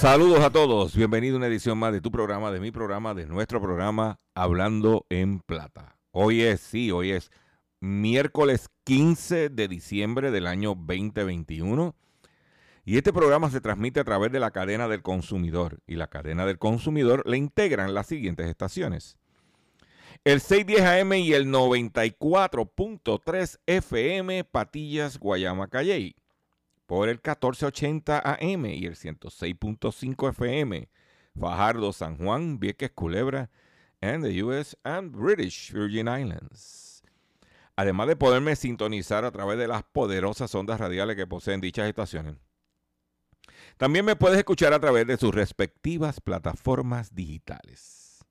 Saludos a todos, bienvenido a una edición más de tu programa, de mi programa, de nuestro programa Hablando en Plata. Hoy es, sí, hoy es miércoles 15 de diciembre del año 2021 y este programa se transmite a través de la cadena del consumidor y la cadena del consumidor le integran las siguientes estaciones. El 610 AM y el 94.3 FM Patillas, Guayama, Calley por el 1480 AM y el 106.5 FM, Fajardo, San Juan, Vieques, Culebra, and the US and British Virgin Islands. Además de poderme sintonizar a través de las poderosas ondas radiales que poseen dichas estaciones. También me puedes escuchar a través de sus respectivas plataformas digitales.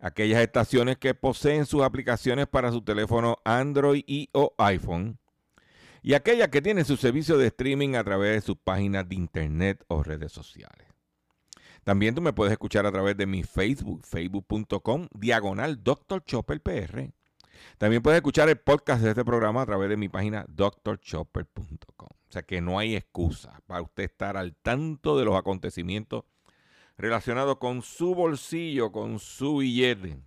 Aquellas estaciones que poseen sus aplicaciones para su teléfono Android y o iPhone y aquellas que tienen su servicio de streaming a través de sus páginas de internet o redes sociales. También tú me puedes escuchar a través de mi Facebook, facebook.com, diagonal Dr. Chopper PR. También puedes escuchar el podcast de este programa a través de mi página drchopper.com. O sea que no hay excusa para usted estar al tanto de los acontecimientos relacionados con su bolsillo, con su billete.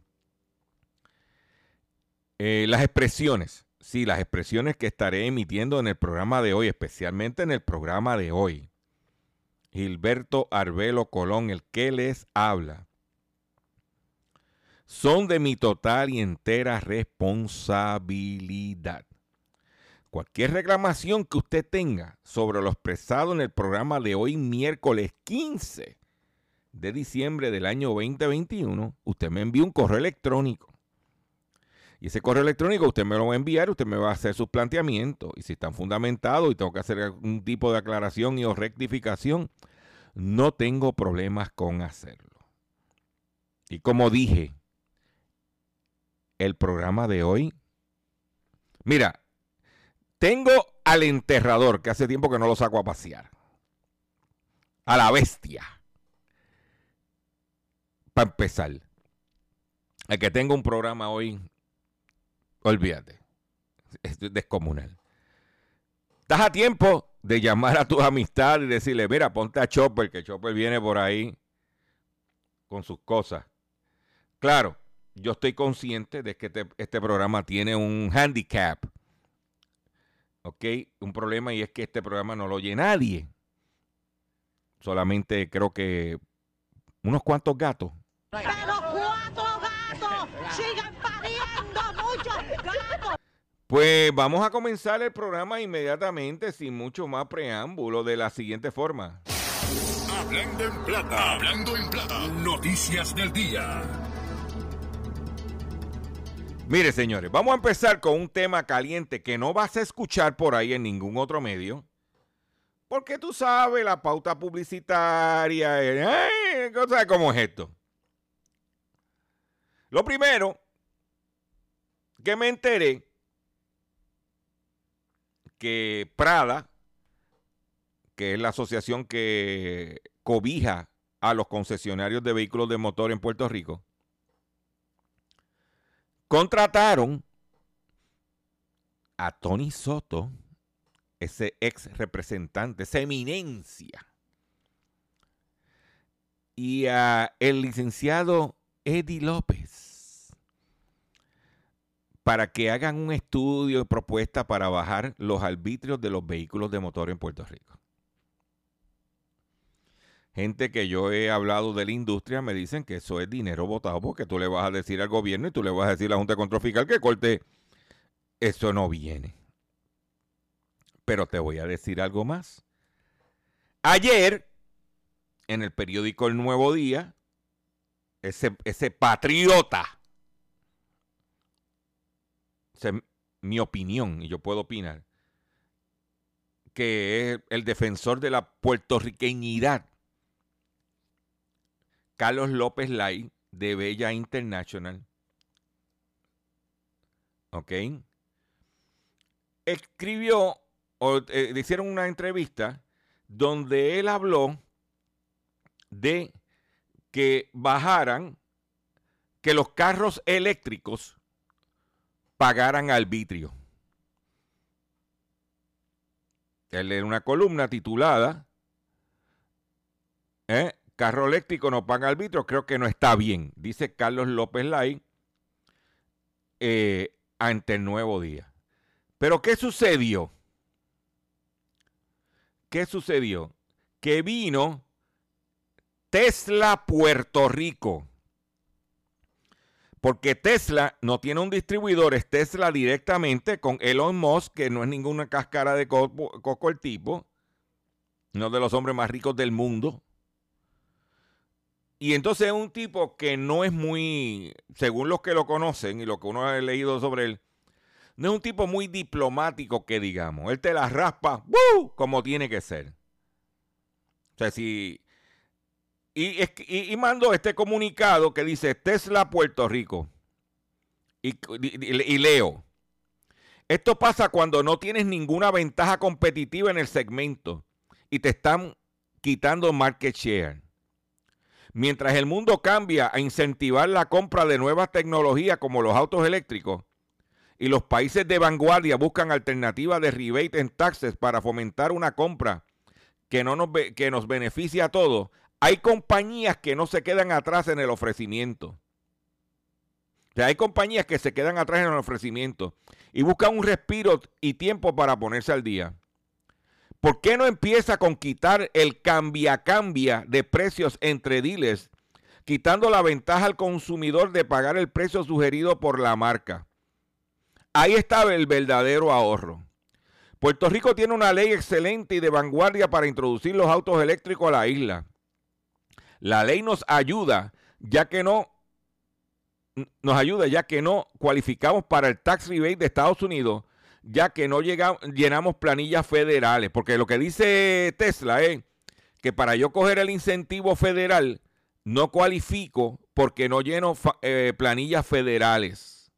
Eh, las expresiones, sí, las expresiones que estaré emitiendo en el programa de hoy, especialmente en el programa de hoy. Gilberto Arbelo Colón, el que les habla, son de mi total y entera responsabilidad. Cualquier reclamación que usted tenga sobre lo expresado en el programa de hoy, miércoles 15 de diciembre del año 2021, usted me envía un correo electrónico. Y ese correo electrónico usted me lo va a enviar, usted me va a hacer sus planteamientos. Y si están fundamentados y tengo que hacer algún tipo de aclaración y o rectificación, no tengo problemas con hacerlo. Y como dije, el programa de hoy, mira, tengo al enterrador, que hace tiempo que no lo saco a pasear. A la bestia. Para empezar. El que tenga un programa hoy Olvídate. Es descomunal. Estás a tiempo de llamar a tus amistades y decirle, mira, ponte a Chopper, que Chopper viene por ahí con sus cosas. Claro, yo estoy consciente de que este, este programa tiene un handicap. ¿Ok? Un problema y es que este programa no lo oye nadie. Solamente creo que unos cuantos gatos. Pues vamos a comenzar el programa inmediatamente, sin mucho más preámbulo, de la siguiente forma. Hablando en plata, hablando en plata. Noticias del día. Mire, señores, vamos a empezar con un tema caliente que no vas a escuchar por ahí en ningún otro medio. Porque tú sabes, la pauta publicitaria, eh, ay, ¿sabes cómo es esto? Lo primero que me enteré que Prada, que es la asociación que cobija a los concesionarios de vehículos de motor en Puerto Rico, contrataron a Tony Soto, ese ex representante, esa eminencia, y a el licenciado Eddie López para que hagan un estudio y propuesta para bajar los arbitrios de los vehículos de motor en Puerto Rico. Gente que yo he hablado de la industria me dicen que eso es dinero votado porque tú le vas a decir al gobierno y tú le vas a decir a la Junta de Control Fiscal que corte. Eso no viene. Pero te voy a decir algo más. Ayer, en el periódico El Nuevo Día, ese, ese patriota, mi opinión, y yo puedo opinar, que es el defensor de la puertorriqueñidad, Carlos López Lai, de Bella International. ¿Ok? Escribió, o eh, le hicieron una entrevista donde él habló de que bajaran, que los carros eléctricos pagaran arbitrio. Él en una columna titulada ¿eh? Carro eléctrico no paga arbitrio, creo que no está bien, dice Carlos López Lai eh, ante el nuevo día. Pero ¿qué sucedió? ¿Qué sucedió? Que vino Tesla Puerto Rico. Porque Tesla no tiene un distribuidor, es Tesla directamente con Elon Musk, que no es ninguna cáscara de coco, el tipo, uno de los hombres más ricos del mundo. Y entonces es un tipo que no es muy, según los que lo conocen y lo que uno ha leído sobre él, no es un tipo muy diplomático que digamos. Él te la raspa como tiene que ser. O sea, si... Y, y, y mandó este comunicado que dice Tesla Puerto Rico. Y, leo. Esto pasa cuando no tienes ninguna ventaja competitiva en el segmento y te están quitando market share. Mientras el mundo cambia a incentivar la compra de nuevas tecnologías como los autos eléctricos y los países de vanguardia buscan alternativas de rebate en taxes para fomentar una compra que, no nos, que nos a todos, hay compañías que no se quedan atrás en el ofrecimiento. O sea, hay compañías que se quedan atrás en el ofrecimiento y buscan un respiro y tiempo para ponerse al día. ¿Por qué no empieza con quitar el cambia-cambia de precios entre diles, quitando la ventaja al consumidor de pagar el precio sugerido por la marca? Ahí estaba el verdadero ahorro. Puerto Rico tiene una ley excelente y de vanguardia para introducir los autos eléctricos a la isla. La ley nos ayuda, ya que no nos ayuda ya que no cualificamos para el tax rebate de Estados Unidos, ya que no llegamos, llenamos planillas federales, porque lo que dice Tesla es que para yo coger el incentivo federal no cualifico porque no lleno eh, planillas federales.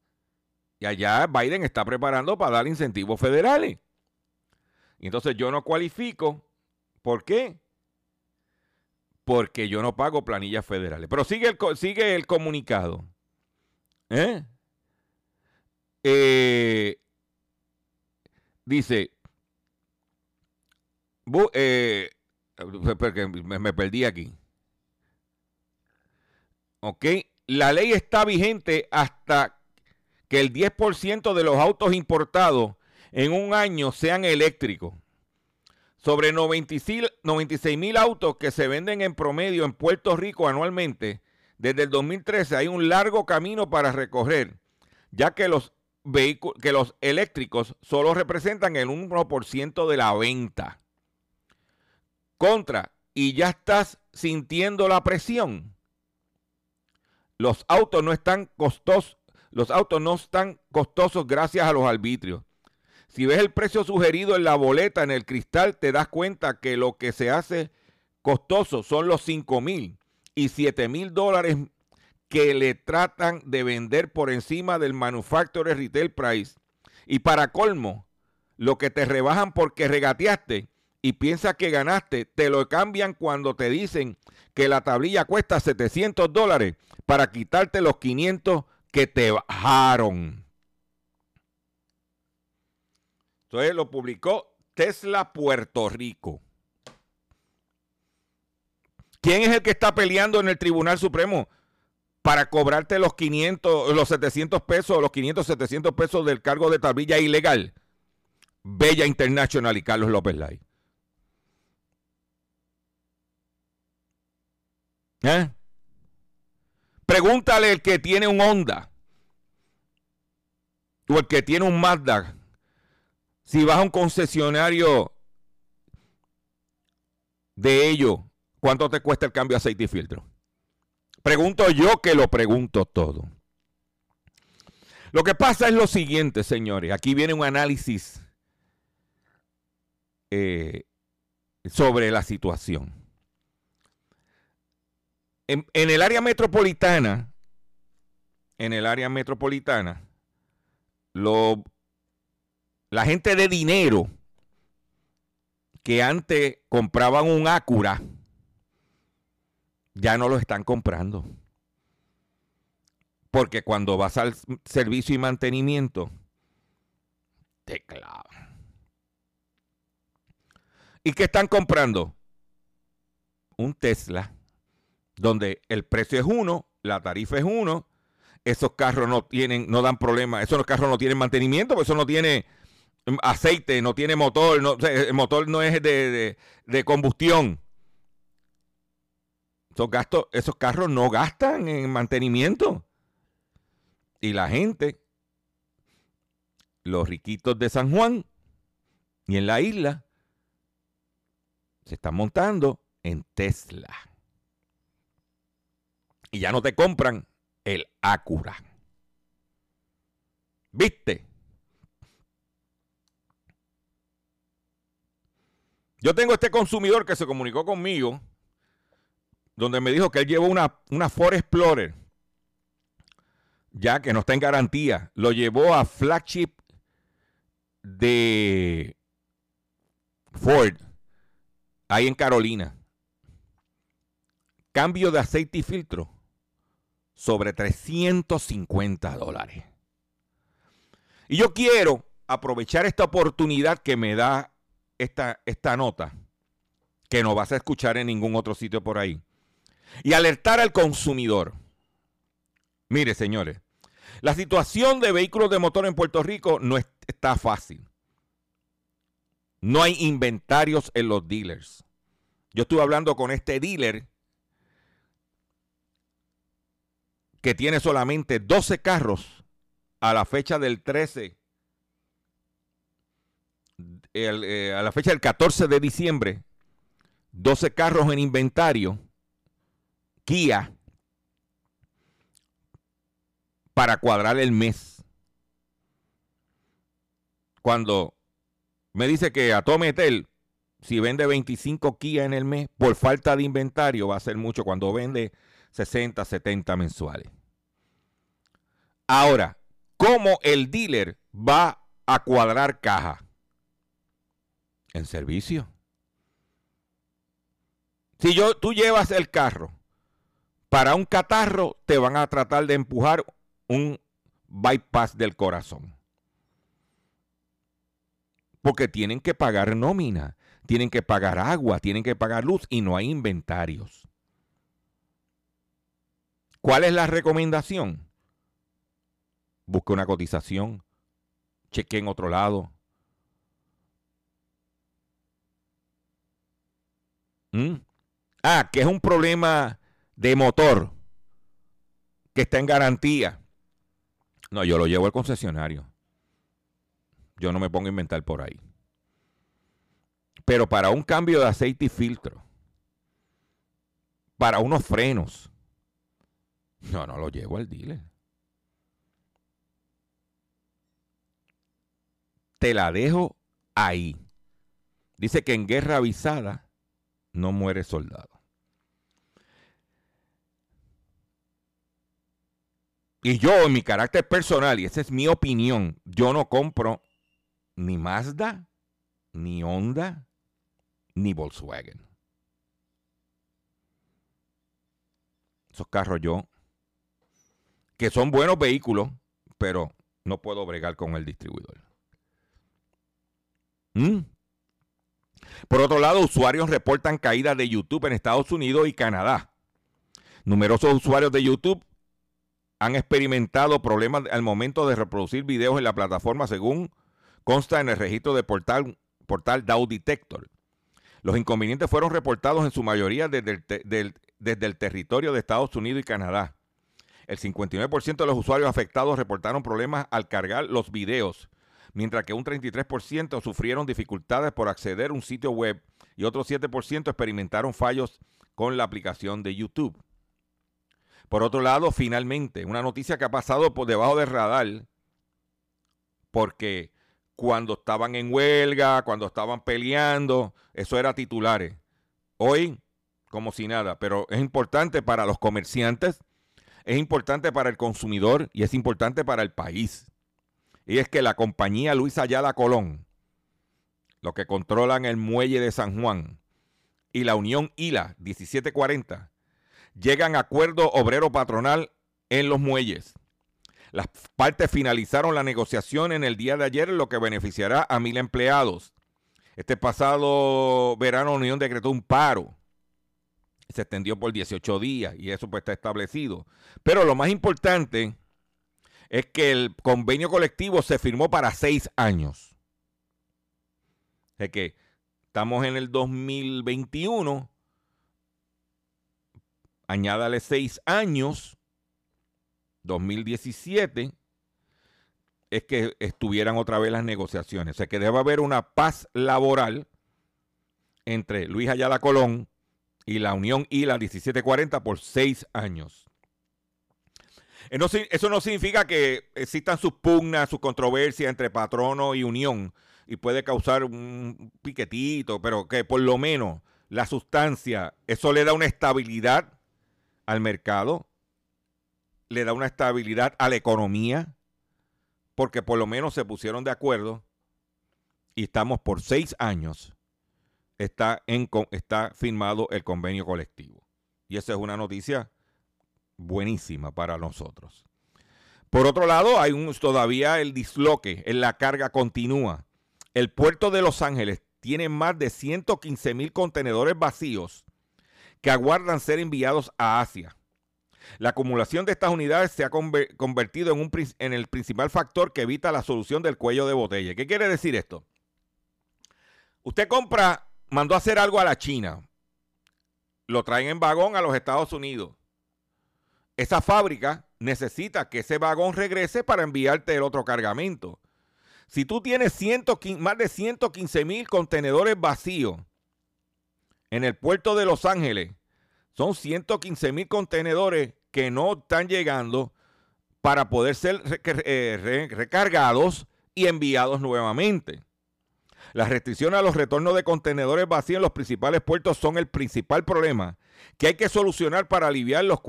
Y allá Biden está preparando para dar incentivos federales. Y entonces yo no cualifico. ¿Por qué? Porque yo no pago planillas federales. Pero sigue el, sigue el comunicado. ¿Eh? Eh, dice, eh, me, me perdí aquí. ¿Ok? La ley está vigente hasta que el 10% de los autos importados en un año sean eléctricos sobre 96 mil autos que se venden en promedio en Puerto Rico anualmente, desde el 2013 hay un largo camino para recorrer, ya que los, que los eléctricos solo representan el 1% de la venta. Contra, y ya estás sintiendo la presión. Los autos no están costosos, los autos no están costosos gracias a los arbitrios Si ves el precio sugerido en la boleta, en el cristal, te das cuenta que lo que se hace costoso son los 5 mil y 7 mil dólares que le tratan de vender por encima del manufacturer retail price. Y para colmo, lo que te rebajan porque regateaste y piensas que ganaste, te lo cambian cuando te dicen que la tablilla cuesta 700 dólares para quitarte los 500 que te bajaron. Entonces lo publicó Tesla Puerto Rico. ¿Quién es el que está peleando en el Tribunal Supremo para cobrarte los 500, los 700 pesos, los 500, 700 pesos del cargo de tablilla ilegal? Bella International y Carlos López Lai. ¿Eh? Pregúntale el que tiene un Honda o el que tiene un Mazda. Si vas a un concesionario de ellos, ¿cuánto te cuesta el cambio de aceite y filtro? Pregunto yo que lo pregunto todo. Lo que pasa es lo siguiente, señores. Aquí viene un análisis eh, sobre la situación. En, en, el área metropolitana, en el área metropolitana, lo, la gente de dinero que antes compraban un Acura, ya no lo están comprando. Porque cuando vas al servicio y mantenimiento, te clavan. ¿Y qué están comprando? Un Tesla, donde el precio es uno, la tarifa es uno, esos carros no tienen, no dan problema, esos carros no tienen mantenimiento, porque eso no tiene aceite, no tiene motor, no, el motor no es de, de, de combustión. Esos, gastos, esos carros no gastan en mantenimiento. Y la gente, los riquitos de San Juan y en la isla, se están montando en Tesla. Y ya no te compran el Acura. ¿Viste? Yo tengo este consumidor que se comunicó conmigo, donde me dijo que él llevó una, Ford Explorer, ya que no está en garantía. Lo llevó a flagship de Ford, ahí en Carolina. Cambio de aceite y filtro sobre 350 dólares. Y yo quiero aprovechar esta oportunidad que me da esta, esta nota, que no vas a escuchar en ningún otro sitio por ahí, y alertar al consumidor. Mire, señores, la situación de vehículos de motor en Puerto Rico no está fácil. No hay inventarios en los dealers. Yo estuve hablando con este dealer que tiene solamente 12 carros a la fecha del 13, eh, a la fecha del 14 de diciembre, 12 carros en inventario, Kia, para cuadrar el mes. Cuando me dice que a Tometel, si vende 25 Kia en el mes, por falta de inventario va a ser mucho cuando vende 60, 70 mensuales. Ahora, ¿cómo el dealer va a cuadrar caja? En servicio. Si yo, tú llevas el carro para un catarro, te van a tratar de empujar un bypass del corazón. Porque tienen que pagar nómina, tienen que pagar agua, tienen que pagar luz y no hay inventarios. ¿Cuál es la recomendación? Busque una cotización, cheque en otro lado. ¿Mm? Ah, que es un problema de motor que está en garantía. No, yo lo llevo al concesionario. Yo no me pongo a inventar por ahí. Pero para un cambio de aceite y filtro, para unos frenos, no, no lo llevo al dealer. te la dejo ahí. Dice que en guerra avisada no muere soldado. Y yo, en mi carácter personal, y esa es mi opinión, yo no compro ni Mazda, ni Honda, ni Volkswagen. Esos carros yo, que son buenos vehículos, pero no puedo bregar con el distribuidor. ¿Mm? Por otro lado, usuarios reportan caídas de YouTube en Estados Unidos y Canadá. Numerosos usuarios de YouTube han experimentado problemas al momento de reproducir videos en la plataforma, según consta en el registro de portal, portal Dow Detector. Los inconvenientes fueron reportados en su mayoría desde el, desde el territorio de Estados Unidos y Canadá. El 59% de los usuarios afectados reportaron problemas al cargar los videos, mientras que un 33% sufrieron dificultades por acceder a un sitio web y otro 7% experimentaron fallos con la aplicación de YouTube. Por otro lado, finalmente, una noticia que ha pasado por debajo del radar, porque cuando estaban en huelga, cuando estaban peleando, eso era titulares. Hoy, como si nada, pero es importante para los comerciantes, es importante para el consumidor y es importante para el país. Y es que la compañía Luis Ayala Colón, los que controlan el muelle de San Juan, y la Unión ILA 1740, llegan a acuerdo obrero patronal en los muelles. Las partes finalizaron la negociación en el día de ayer, lo que beneficiará a mil empleados. Este pasado verano, Unión decretó un paro. Se extendió por 18 días y eso pues está establecido. Pero lo más importante es que el convenio colectivo se firmó para seis años. Es que estamos en el 2021. Añádale seis años. 2017 es que estuvieran otra vez las negociaciones. O sea que debe haber una paz laboral entre Luis Ayala Colón y la Unión ILA 1740 por seis años. Eh, Eso no significa que existan sus pugnas, sus controversias entre patrono y unión y puede causar un piquetito, pero que por lo menos la sustancia, eso le da una estabilidad al mercado, le da una estabilidad a la economía, porque por lo menos se pusieron de acuerdo y estamos por seis años, está, en, está firmado el convenio colectivo. Y esa es una noticia buenísima para nosotros. Por otro lado, hay un, todavía el disloque, en la carga continúa. El puerto de Los Ángeles tiene más de 115 mil contenedores vacíos que aguardan ser enviados a Asia. La acumulación de estas unidades se ha conver- convertido en, un, en el principal factor que evita la solución del cuello de botella. ¿Qué quiere decir esto? Usted compra, mandó a hacer algo a la China, lo traen en vagón a los Estados Unidos. Esa fábrica necesita que ese vagón regrese para enviarte el otro cargamento. Si tú tienes 115 más de 115 mil contenedores vacíos en el puerto de Los Ángeles, son 115 mil contenedores que no están llegando para poder ser eh, re- recargados y enviados nuevamente. Las restricciones a los retornos de contenedores vacíos en los principales puertos son el principal problema que hay que solucionar para aliviar los,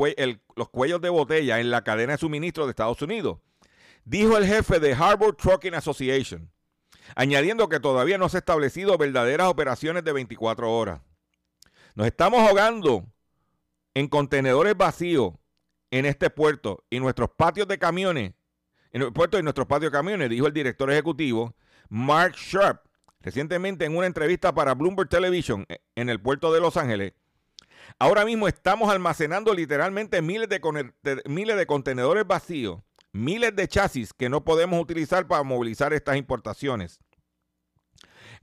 los cuellos de botella en la cadena de suministro de Estados Unidos, dijo el jefe de Harbor Trucking Association, añadiendo que todavía no se han establecido verdaderas operaciones de 24 horas. Nos estamos ahogando en contenedores vacíos en este puerto y nuestros patios de camiones, en el puerto y nuestros patios de camiones, dijo el director ejecutivo Mark Sharp recientemente en una entrevista para Bloomberg Television eh, en el puerto de Los Ángeles. Ahora mismo estamos almacenando literalmente miles de, miles de contenedores vacíos, miles de chasis que no podemos utilizar para movilizar estas importaciones.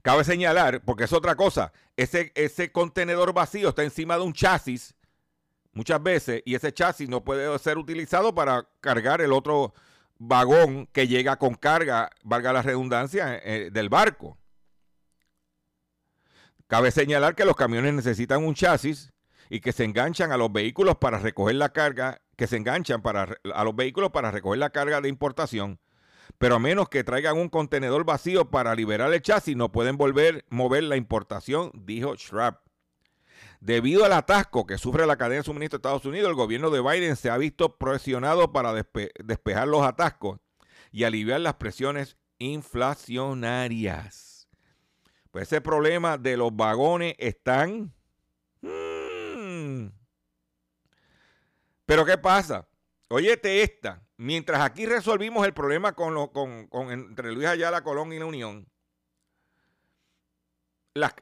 Cabe señalar, porque es otra cosa, ese, ese contenedor vacío está encima de un chasis muchas veces y ese chasis no puede ser utilizado para cargar el otro vagón que llega con carga, valga la redundancia, eh, del barco. Cabe señalar que los camiones necesitan un chasis y que se enganchan a los vehículos para recoger la carga, que se enganchan para, a los vehículos para recoger la carga de importación, pero a menos que traigan un contenedor vacío para liberar el chasis, no pueden volver mover la importación, dijo Schrapp. Debido al atasco que sufre la cadena de suministro de Estados Unidos, el gobierno de Biden se ha visto presionado para despejar los atascos y aliviar las presiones inflacionarias. Pues ese problema de los vagones están... Hmm. Pero ¿qué pasa? Óyete esta. Mientras aquí resolvimos el problema con, con, entre Luis Ayala, Colón y la Unión,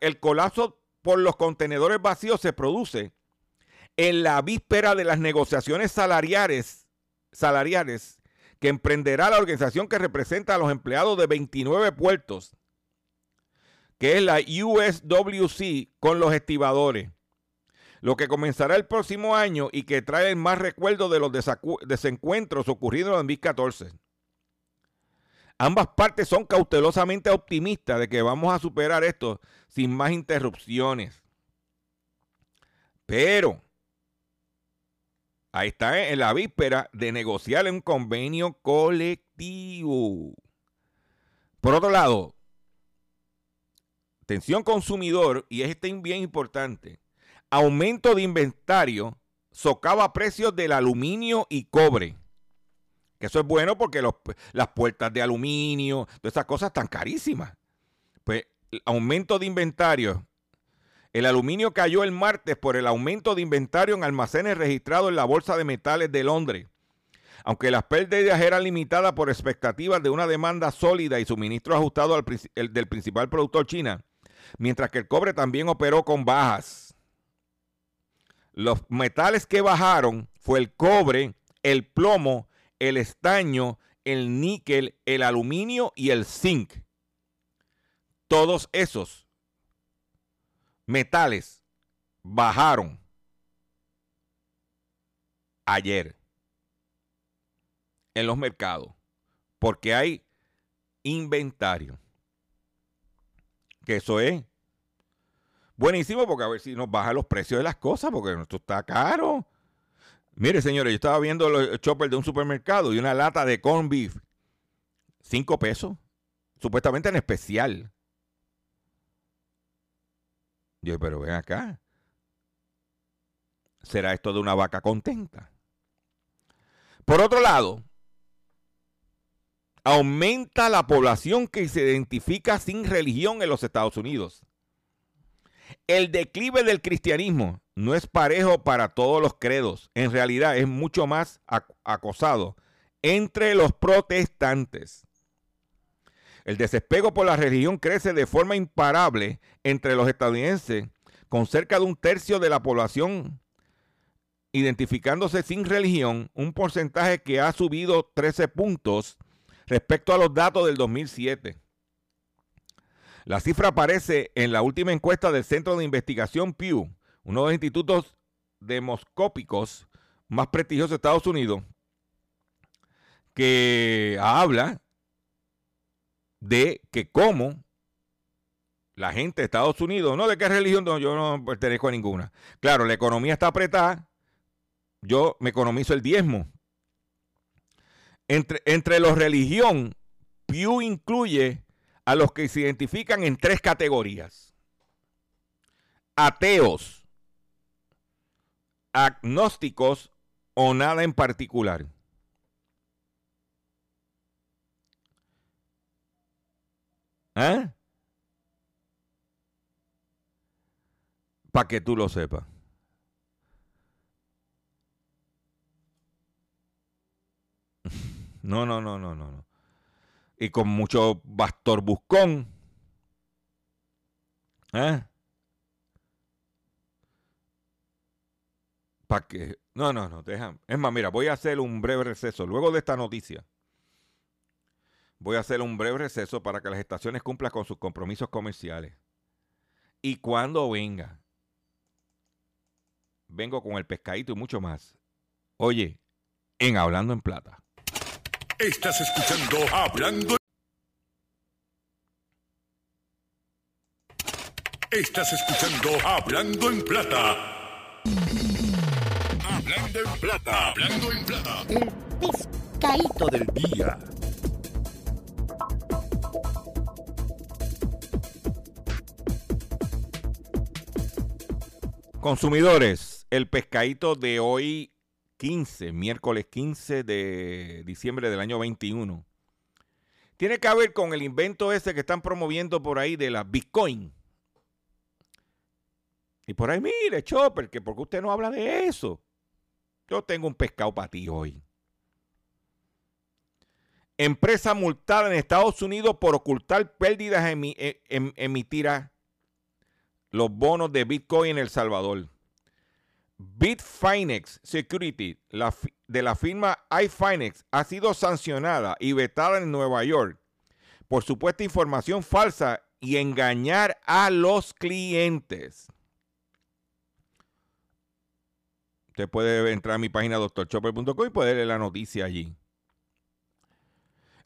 el colapso por los contenedores vacíos se produce en la víspera de las negociaciones salariales, salariales que emprenderá la organización que representa a los empleados de 29 puertos, que es la USWC, con los estibadores lo que comenzará el próximo año y que trae más recuerdos de los desencuentros ocurridos en 2014. Ambas partes son cautelosamente optimistas de que vamos a superar esto sin más interrupciones. Pero ahí está en la víspera de negociar un convenio colectivo. Por otro lado, tensión consumidor, y este es bien importante, aumento de inventario socava precios del aluminio y cobre. Que eso es bueno porque las puertas de aluminio, todas esas cosas están carísimas. Pues aumento de inventario. El aluminio cayó el martes por el aumento de inventario en almacenes registrados en la Bolsa de Metales de Londres. Aunque las pérdidas eran limitadas por expectativas de una demanda sólida y suministro ajustado del principal productor China, mientras que el cobre también operó con bajas. Los metales que bajaron fue el cobre, el plomo, el estaño, el níquel, el aluminio y el zinc. Todos esos metales bajaron ayer en los mercados porque hay inventario. Que eso es buenísimo porque a ver si nos baja los precios de las cosas, porque esto está caro. Mire, señores, yo estaba viendo los choppers de un supermercado y una lata de corn beef, cinco pesos, supuestamente en especial. Yo, pero ven acá. ¿Será esto de una vaca contenta? Por otro lado, aumenta la población que se identifica sin religión en los Estados Unidos. El declive del cristianismo no es parejo para todos los credos. En realidad es mucho más acosado entre los protestantes. El desespego por la religión crece de forma imparable entre los estadounidenses, con cerca de un tercio de la población identificándose sin religión, un porcentaje que ha subido 13 puntos respecto a los datos del 2007. La cifra aparece en la última encuesta del Centro de Investigación Pew, uno de los institutos demoscópicos más prestigiosos de Estados Unidos, que habla de que cómo la gente de Estados Unidos, no de qué religión, yo no pertenezco a ninguna. Claro, la economía está apretada, yo me economizo el diezmo. Entre, entre los religión, Pew incluye a los que se identifican en tres categorías. Ateos, agnósticos o nada en particular. ¿Eh? Para que tú lo sepas. No, no, no, no, no, y con mucho bastor buscón. ¿Eh? ¿Para qué? No, no, no, dejan. Es más, mira, voy a hacer un breve receso. Luego de esta noticia, voy a hacer un breve receso para que las estaciones cumplan con sus compromisos comerciales. Y cuando venga, vengo con el pescadito y mucho más. Oye, en Hablando en Plata. Estás escuchando Hablando. Estás escuchando Hablando en Plata. Hablando en Plata. Hablando en Plata. El pescadito del día. Consumidores, el pescadito de hoy 15, miércoles 15 de diciembre del año 21, tiene que ver con el invento ese que están promoviendo por ahí de la Bitcoin. Y por ahí, mire, Chopper, que porque usted no habla de eso. Yo tengo un pescado para ti hoy. Empresa multada en Estados Unidos por ocultar pérdidas emi, em, emitirá los bonos de Bitcoin en El Salvador. Bitfinex Security de la firma iFinex ha sido sancionada y vetada en Nueva York por supuesta información falsa y engañar a los clientes. Usted puede entrar a mi página doctorchopper.com y puede leer la noticia allí.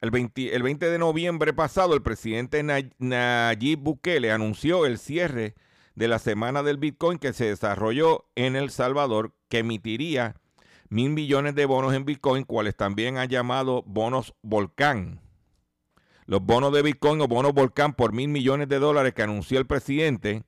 El 20, el 20, de noviembre pasado, el presidente Nayib Bukele anunció el cierre de la semana del Bitcoin que se desarrolló en El Salvador, que emitiría mil millones de bonos en Bitcoin, cuales también ha llamado bonos Volcán. Los bonos de Bitcoin o bonos Volcán por mil millones de dólares que anunció el presidente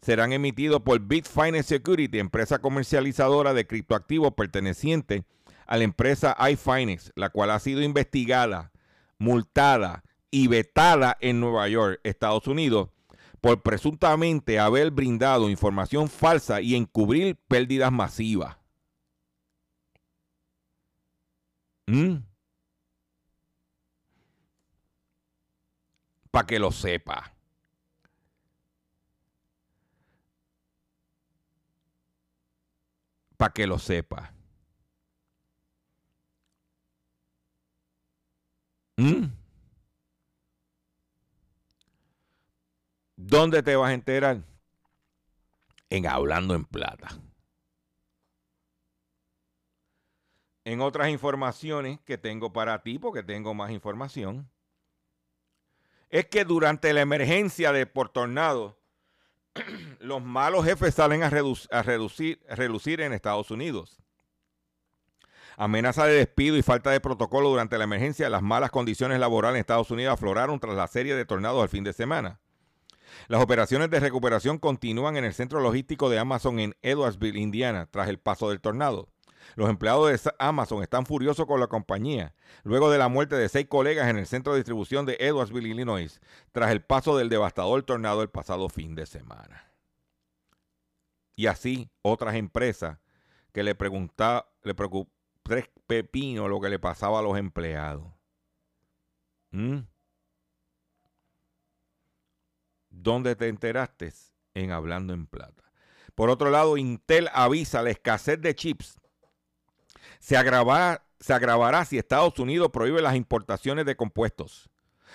serán emitidos por Bitfinance Security, empresa comercializadora de criptoactivos perteneciente a la empresa iFinance, la cual ha sido investigada, multada y vetada en Nueva York, Estados Unidos, por presuntamente haber brindado información falsa y encubrir pérdidas masivas. ¿Mm? Para que lo sepa. Para que lo sepa. ¿Mm? ¿Dónde te vas a enterar? En Hablando en Plata. En otras informaciones que tengo para ti, porque tengo más información, es que durante la emergencia de por tornado, los malos jefes salen a, reducir, a relucir en Estados Unidos. Amenaza de despido y falta de protocolo durante la emergencia, las malas condiciones laborales en Estados Unidos afloraron tras la serie de tornados al fin de semana. Las operaciones de recuperación continúan en el centro logístico de Amazon en Edwardsville, Indiana, tras el paso del tornado. Los empleados de Amazon están furiosos con la compañía luego de la muerte de seis colegas en el centro de distribución de Edwardsville, Illinois, tras el paso del devastador tornado el pasado fin de semana. Y así otras empresas que le preguntaban, le preocupó tres pepinos lo que le pasaba a los empleados. ¿Mm? ¿Dónde te enteraste? En Hablando en Plata. Por otro lado, Intel avisa la escasez de chips. Se agravará, si Estados Unidos prohíbe las importaciones de compuestos.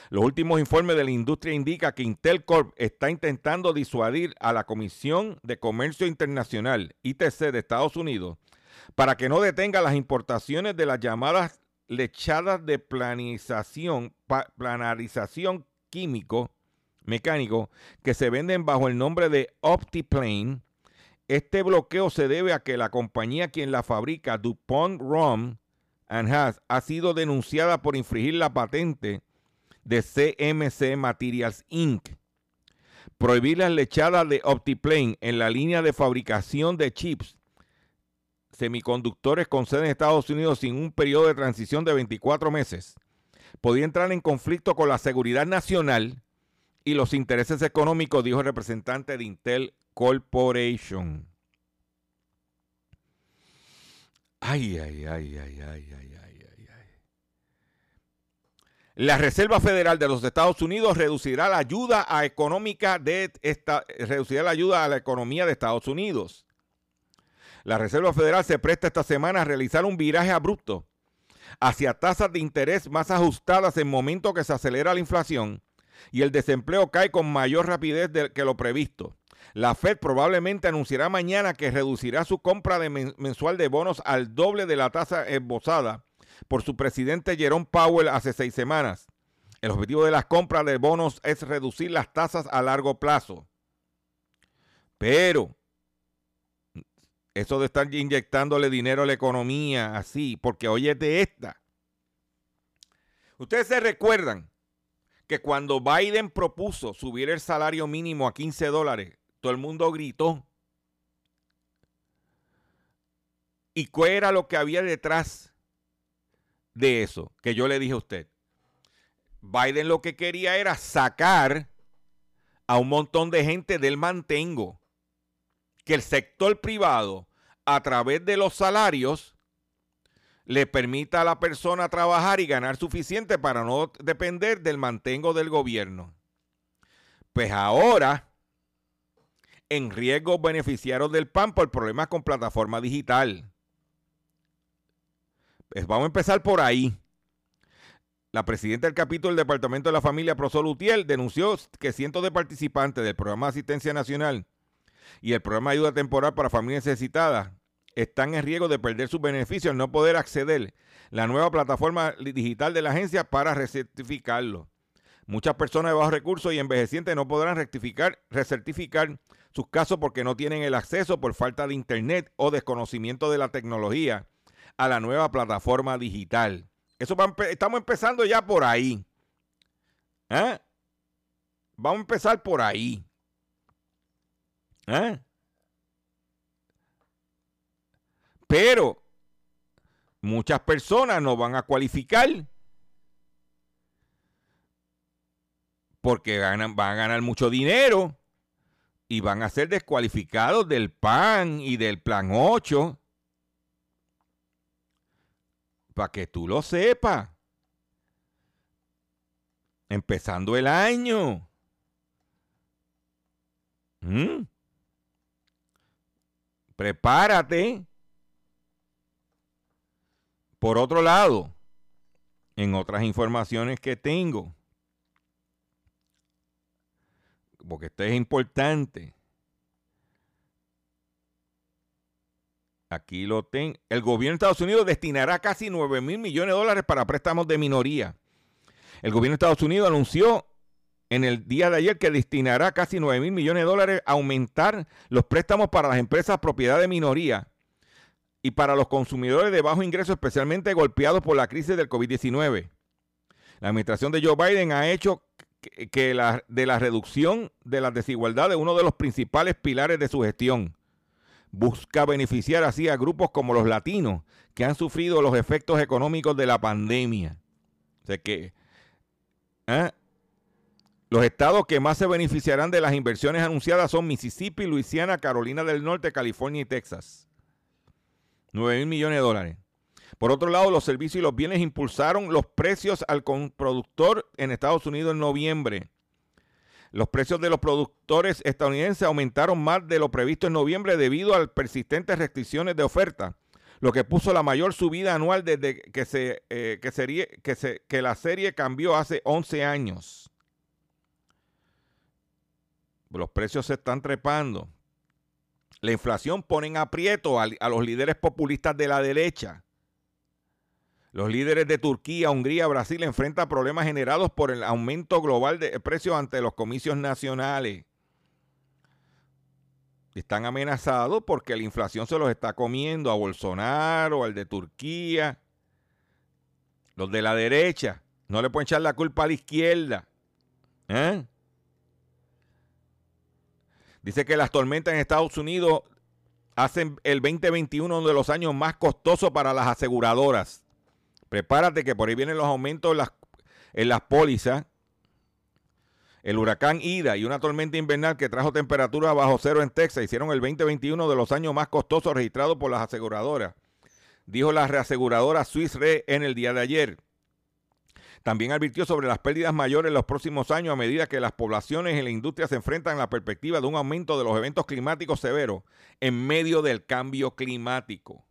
Los últimos informes de la industria indican que Intel Corp está intentando disuadir a la Comisión de Comercio Internacional, ITC, de Estados Unidos, para que no detenga las importaciones de las llamadas lechadas de planización, planarización químico mecánico que se venden bajo el nombre de OptiPlane. Este bloqueo se debe a que la compañía quien la fabrica, DuPont Rom and Has, ha sido denunciada por infringir la patente de CMC Materials Inc. Prohibir las lechadas de OptiPlane en la línea de fabricación de chips semiconductores con sede en Estados Unidos sin un periodo de transición de 24 meses podía entrar en conflicto con la seguridad nacional y los intereses económicos, dijo el representante de Intel Corporation. Ay, ay, ay, ay, ay, ay, ay, ay, ay. La Reserva Federal de los Estados Unidos reducirá la ayuda a económica de esta, reducirá la ayuda a la economía de Estados Unidos. La Reserva Federal se presta esta semana a realizar un viraje abrupto hacia tasas de interés más ajustadas en momento que se acelera la inflación y el desempleo cae con mayor rapidez que lo previsto. La Fed probablemente anunciará mañana que reducirá su compra mensual de bonos al doble de la tasa esbozada por su presidente Jerome Powell hace seis semanas. El objetivo de las compras de bonos es reducir las tasas a largo plazo. Pero eso de estar inyectándole dinero a la economía así, porque oye de esta. Ustedes se recuerdan que cuando Biden propuso subir el salario mínimo a 15 dólares, todo el mundo gritó. ¿Y cuál era lo que había detrás de eso que yo le dije a usted? Biden lo que quería era sacar a un montón de gente del mantengo. Que el sector privado, a través de los salarios, le permita a la persona trabajar y ganar suficiente para no depender del mantengo del gobierno. Pues ahora, en riesgo beneficiarios del PAN por problemas con plataforma digital. Pues vamos a empezar por ahí. La presidenta del capítulo del Departamento de la Familia, Prosol Utiel, denunció que cientos de participantes del Programa de Asistencia Nacional y el Programa de Ayuda Temporal para Familias Necesitadas están en riesgo de perder sus beneficios al no poder acceder a la nueva plataforma digital de la agencia para recertificarlo. Muchas personas de bajos recursos y envejecientes no podrán rectificar, recertificar sus casos porque no tienen el acceso por falta de internet o desconocimiento de la tecnología a la nueva plataforma digital. Eso estamos empezando ya por ahí. ¿Eh? Vamos a empezar por ahí. ¿Eh? Pero muchas personas no van a cualificar porque ganan, van a ganar mucho dinero y van a ser descualificados del PAN y del Plan 8. Para que tú lo sepas. Empezando el año. ¿Mm? Prepárate. Por otro lado, en otras informaciones que tengo, porque esto es importante. Aquí lo tengo. El gobierno de Estados Unidos destinará casi 9 mil millones de dólares para préstamos de minoría. El gobierno de Estados Unidos anunció en el día de ayer que destinará casi 9 mil millones de dólares a aumentar los préstamos para las empresas propiedad de minoría y para los consumidores de bajo ingreso, especialmente golpeados por la crisis del COVID-19. La administración de Joe Biden ha hecho que la, de la reducción de las desigualdades uno de los principales pilares de su gestión. Busca beneficiar así a grupos como los latinos que han sufrido los efectos económicos de la pandemia. O sea que ¿eh? los estados que más se beneficiarán de las inversiones anunciadas son Mississippi, Luisiana, Carolina del Norte, California y Texas. 9 mil millones de dólares. Por otro lado, los servicios y los bienes impulsaron los precios al productor en Estados Unidos en noviembre. Los precios de los productores estadounidenses aumentaron más de lo previsto en noviembre debido a persistentes restricciones de oferta, lo que puso la mayor subida anual desde que, se, eh, que, que, se, que la serie cambió hace 11 años. Los precios se están trepando. La inflación pone en aprieto a, los líderes populistas de la derecha los líderes de Turquía, Hungría, Brasil enfrentan problemas generados por el aumento global de precios ante los comicios nacionales. Están amenazados porque la inflación se los está comiendo a Bolsonaro, al de Turquía, los de la derecha. No le pueden echar la culpa a la izquierda. ¿Eh? Dice que las tormentas en Estados Unidos hacen el 2021 uno de los años más costosos para las aseguradoras. Prepárate que por ahí vienen los aumentos en las, en las pólizas. El huracán Ida y una tormenta invernal que trajo temperaturas bajo cero en Texas hicieron el 2021 de los años más costosos registrados por las aseguradoras, dijo la reaseguradora Swiss Re en el día de ayer. También advirtió sobre las pérdidas mayores en los próximos años a medida que las poblaciones y la industria se enfrentan a la perspectiva de un aumento de los eventos climáticos severos en medio del cambio climático.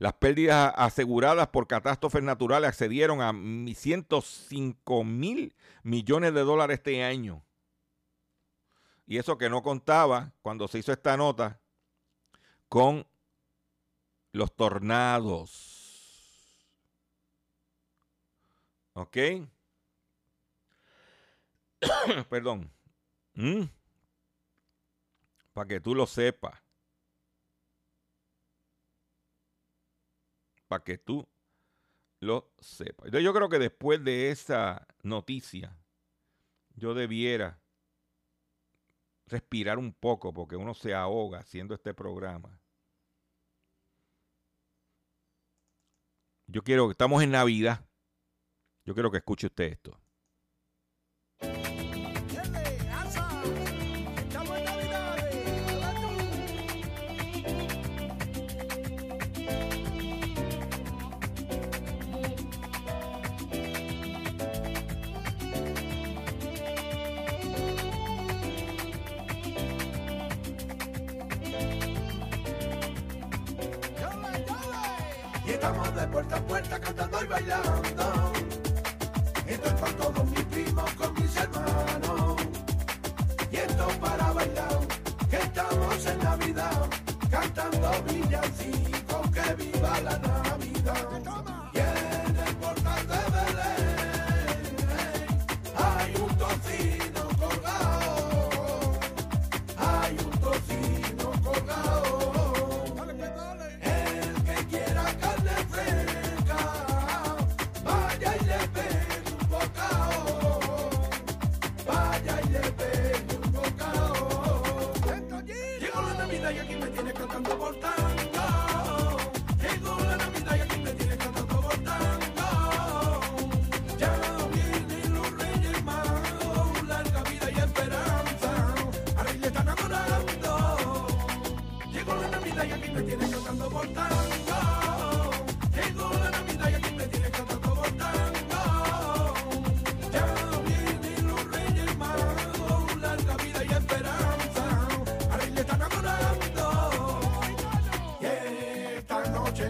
Las pérdidas aseguradas por catástrofes naturales accedieron a 105 mil millones de dólares este año. Y eso que no contaba cuando se hizo esta nota con los tornados. ¿Ok? Perdón. ¿Mm? Para que tú lo sepas. para que tú lo sepas. Entonces yo creo que después de esa noticia, yo debiera respirar un poco porque uno se ahoga haciendo este programa. Yo quiero, estamos en Navidad. Yo quiero que escuche usted esto. Estamos de puerta a puerta cantando y bailando. Hermanos. Y esto para bailar, que estamos en Navidad, cantando villancicos, que viva la Navidad.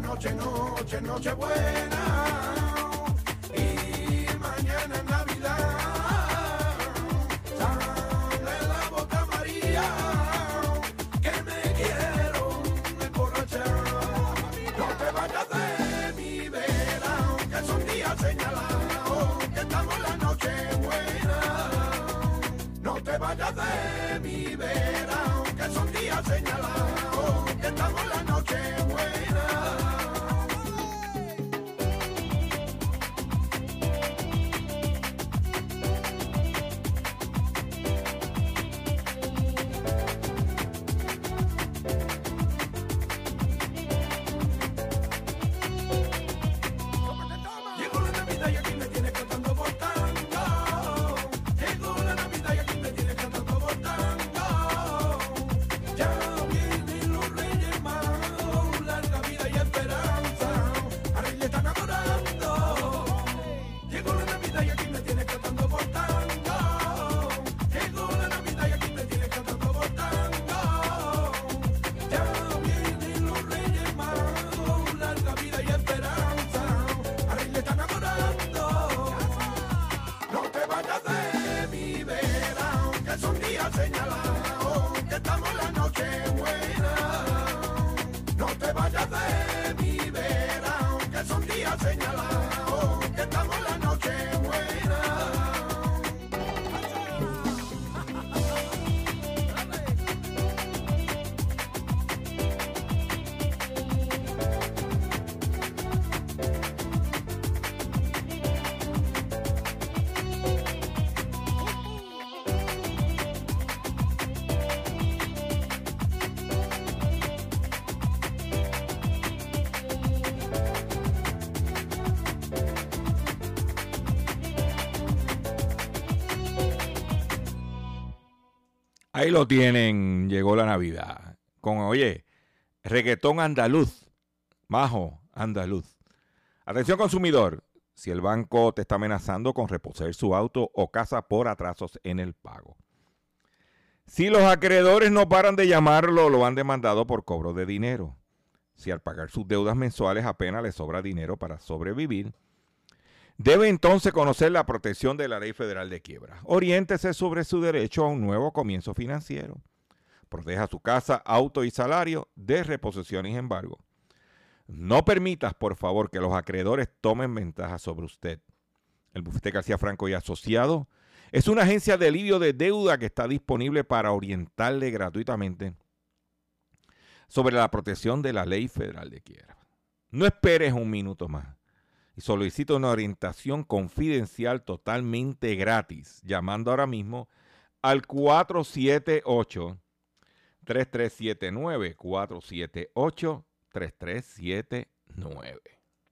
Noche, noche, noche, buena. Ahí lo tienen, llegó la Navidad. Con, oye, reggaetón andaluz, majo andaluz. Atención consumidor, si el banco te está amenazando con reposer su auto o casa por atrasos en el pago. Si los acreedores no paran de llamarlo, lo han demandado por cobro de dinero. Si al pagar sus deudas mensuales apenas le sobra dinero para sobrevivir, Debe entonces conocer la protección de la Ley Federal de Quiebra. Oriéntese sobre su derecho a un nuevo comienzo financiero. Proteja su casa, auto y salario de reposición y embargo. No permitas, por favor, que los acreedores tomen ventaja sobre usted. El bufete García Franco y Asociado es una agencia de alivio de deuda que está disponible para orientarle gratuitamente sobre la protección de la Ley Federal de Quiebra. No esperes un minuto más y solicita una orientación confidencial totalmente gratis, llamando ahora mismo al 478 3379 478 3379.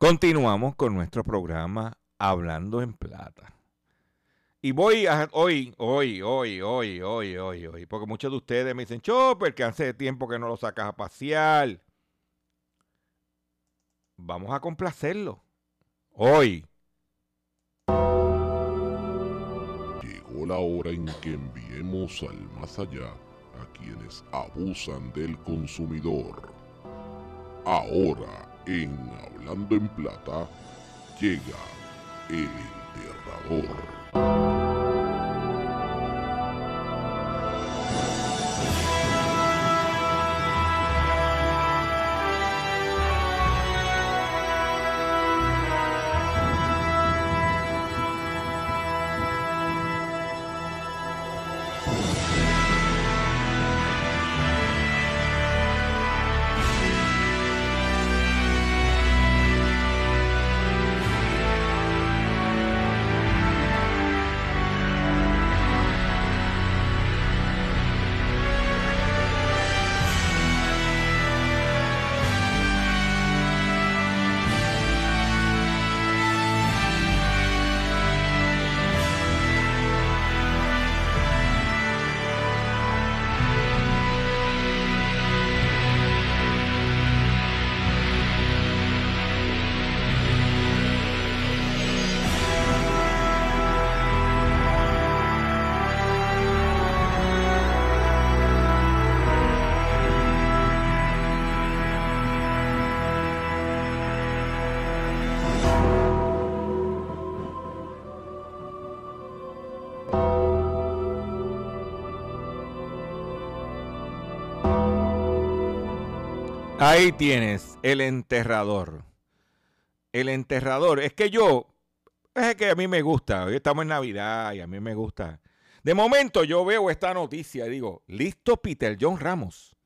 Continuamos con nuestro programa Hablando en Plata. Y voy a hoy, hoy, hoy, hoy, hoy, hoy, hoy, porque muchos de ustedes me dicen, Chopper, que hace tiempo que no lo sacas a pasear. Vamos a complacerlo. Hoy. Llegó la hora en que enviemos al más allá a quienes abusan del consumidor. Ahora, en Hablando en Plata, llega el enterrador. Ahí tienes el enterrador. El enterrador. Es que yo, es que a mí me gusta. Hoy estamos en Navidad y a mí me gusta. De momento yo veo esta noticia y digo, listo Peter John Ramos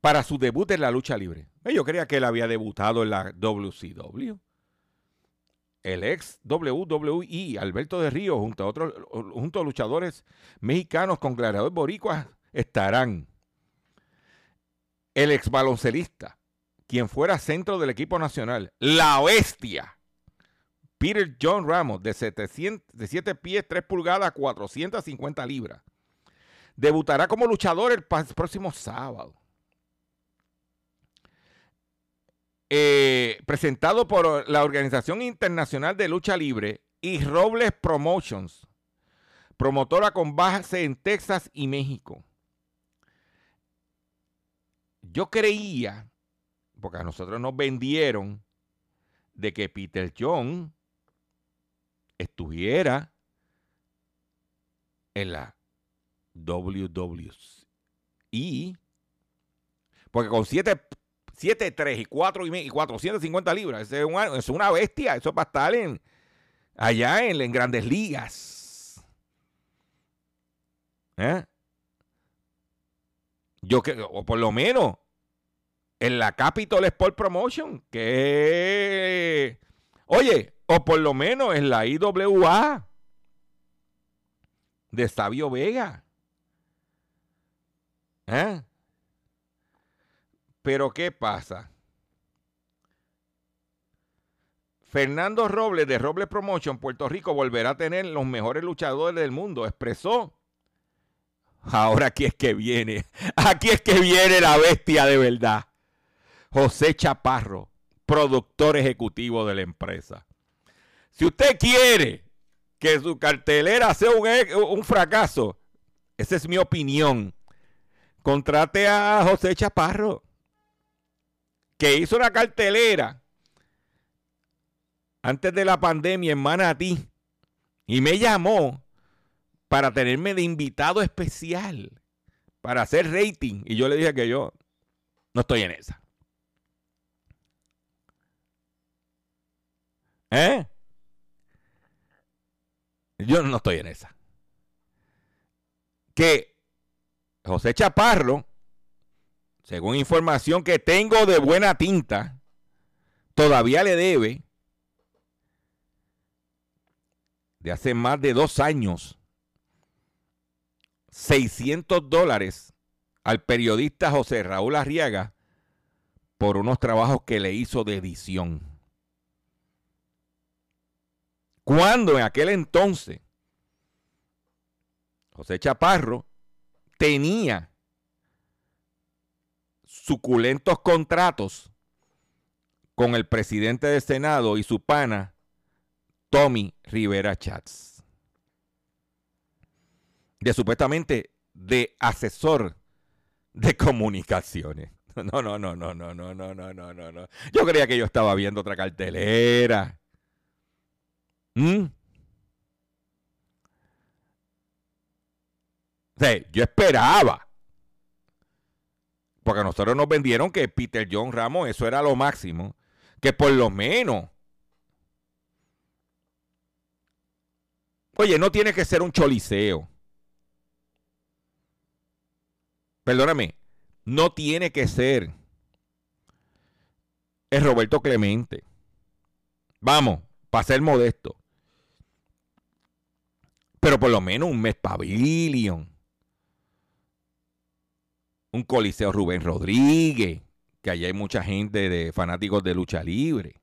para su debut en la lucha libre. Eh, Yo creía que él había debutado en la WCW. El ex WWE, Alberto de Río, junto a otros junto a luchadores mexicanos con gladiadores boricuas, estarán el ex baloncelista, quien fuera centro del equipo nacional, la bestia, Peter John Ramos, de, 700, de 7 pies, 3 pulgadas, 450 libras. Debutará como luchador el próximo sábado. Eh, presentado por la Organización Internacional de Lucha Libre y Robles Promotions, promotora con base en Texas y México. Yo creía, porque a nosotros nos vendieron, de que Peter John estuviera en la WWE. Porque con 7 7'3 y 4 y, me- y 450 libras, es, una, es una bestia, eso es para estar en, allá en, en grandes ligas. ¿Eh? Yo que, o por lo menos en la Capitol Sport Promotion, que oye, o por lo menos en la IWA de Sabio Vega. ¿Eh? Pero ¿qué pasa? Fernando Robles de Robles Promotion, Puerto Rico, volverá a tener los mejores luchadores del mundo, expresó. Ahora aquí es que viene, aquí es que viene la bestia de verdad. José Chaparro, productor ejecutivo de la empresa. Si usted quiere que su cartelera sea un, e- fracaso, esa es mi opinión. Contrate a José Chaparro, que hizo una cartelera antes de la pandemia en Manatí y me llamó para tenerme de invitado especial para hacer rating. Y yo le dije que yo no estoy en esa. ¿Eh? Yo no estoy en esa. Que José Chaparro, según información que tengo de buena tinta, todavía le debe de hace más de dos años 600 dólares al periodista José Raúl Arriaga por unos trabajos que le hizo de edición. Cuando en aquel entonces José Chaparro tenía suculentos contratos con el presidente del Senado y su pana Tommy Rivera Chats. De supuestamente de asesor de comunicaciones. No, no, no, no, no, no, no, no, no, no. Yo creía que yo estaba viendo otra cartelera. ¿Mm? O sea, yo esperaba. Porque a nosotros nos vendieron que Peter John Ramos, eso era lo máximo. Que por lo menos. Oye, no tiene que ser un choliseo. Perdóname, no tiene que ser. Es Roberto Clemente. Vamos, para ser modesto. Pero por lo menos un mes Pavilion. Un Coliseo Rubén Rodríguez. Que allá hay mucha gente de fanáticos de lucha libre.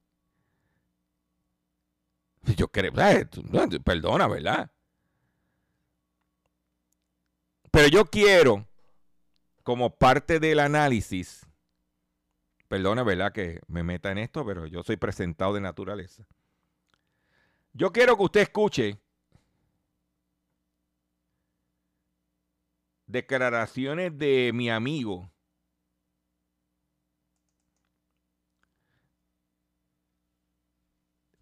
Yo creo, perdona, ¿verdad? Pero yo quiero como parte del análisis, perdone, ¿verdad? Que me meta en esto, pero yo soy presentado de naturaleza. Yo quiero que usted escuche declaraciones de mi amigo.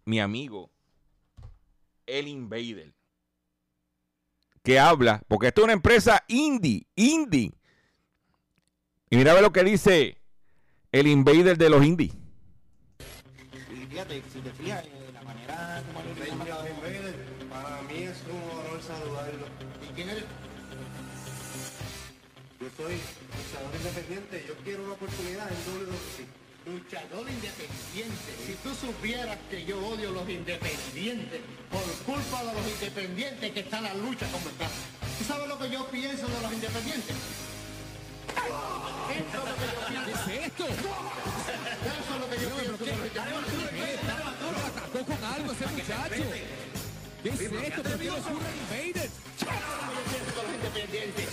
Mi amigo, el Invader, que habla, porque esto es una empresa indie, indie, y mira lo que dice el invader de los indies. Y fíjate, si te fijas, eh, la manera como lo Invader, para mí es un honor saludarlo. ¿Y quién eres? Yo soy luchador independiente, yo quiero una oportunidad en WWE. Luchador independiente. Si tú supieras que yo odio los independientes por culpa de los independientes que están en la lucha como están. ¿Tú sabes lo que yo pienso de los independientes? ¿Qué es esto? Eso es lo que yo pienso. Atacó con algo ese muchacho. ¿Qué es esto? ¿Por qué no ocurre Invader? Yo pienso de los independientes.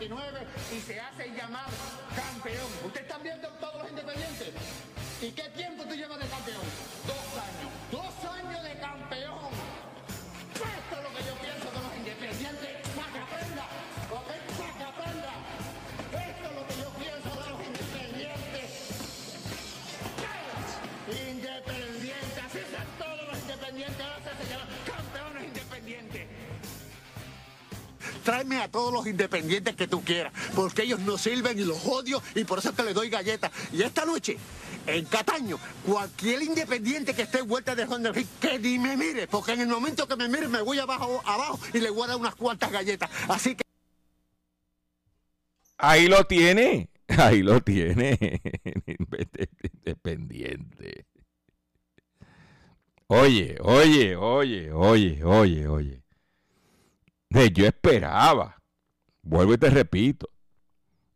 y se hace a todos los independientes que tú quieras, porque ellos no sirven y los odio y por eso es que les doy galletas. Y esta noche, en Cataño, cualquier independiente que esté vuelta de Río, que ni me mire, porque en el momento que me mire me voy abajo, abajo y le voy a dar unas cuantas galletas. Así que Ahí lo tiene. Ahí lo tiene. Independiente. Oye, oye, oye, oye, oye, oye. Yo esperaba Vuelvo y te repito.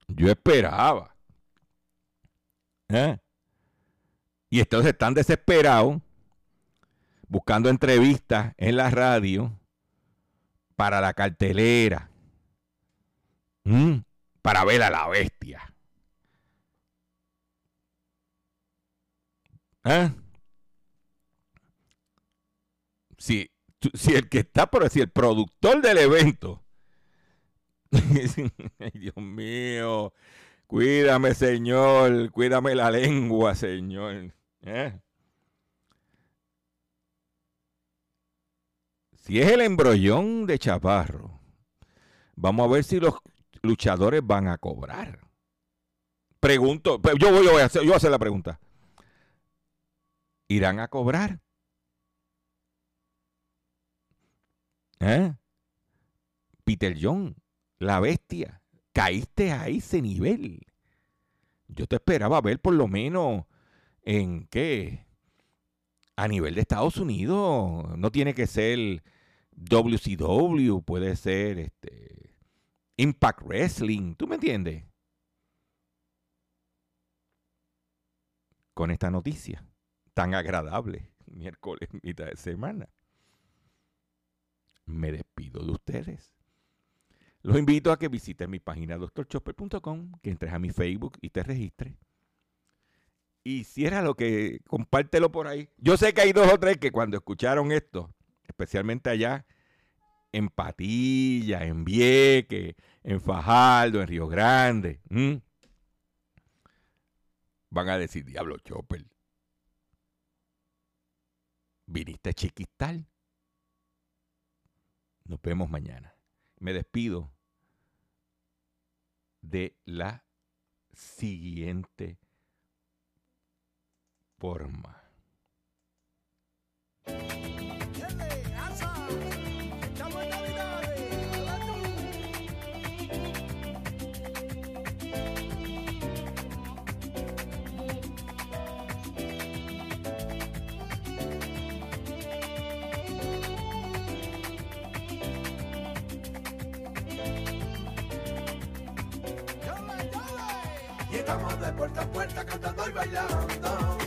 Yo esperaba. ¿eh? Y entonces están desesperados buscando entrevistas en la radio para la cartelera. Para ver a la bestia. ¿Eh? Si, si el que está por decir, el productor del evento. Ay, Dios mío. Cuídame, Señor. Cuídame la lengua, Señor. ¿Eh? Si es el embrollón de Chaparro, vamos a ver si los luchadores van a cobrar. Pregunto, pero yo voy, yo voy a hacer, yo voy a hacer la pregunta. ¿Irán a cobrar? ¿Eh? Peter John, la bestia, caíste a ese nivel. Yo te esperaba ver por lo menos en qué. A nivel de Estados Unidos, no tiene que ser WCW, puede ser este Impact Wrestling, ¿tú me entiendes? Con esta noticia tan agradable, miércoles, mitad de semana. Me despido de ustedes. Los invito a que visiten mi página doctorchopper.com, que entres a mi Facebook y te registres. Y cierra lo que, compártelo por ahí. Yo sé que hay dos o tres que cuando escucharon esto, especialmente allá en Patilla, en Vieque, en Fajardo, en Río Grande, van a decir, diablo Chopper, viniste a chiquistal. Nos vemos mañana. Me despido de la siguiente forma. Puerta puerta cantando y bailando.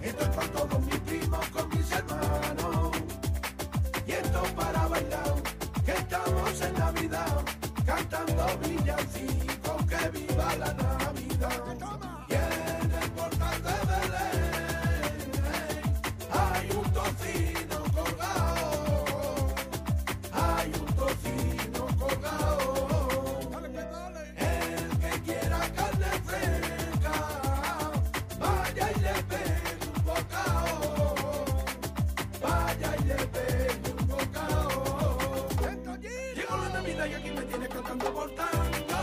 Esto es para todos mis primos con mis hermanos. Y esto para bailar, que estamos en Navidad, cantando villancicos, que viva la Navidad.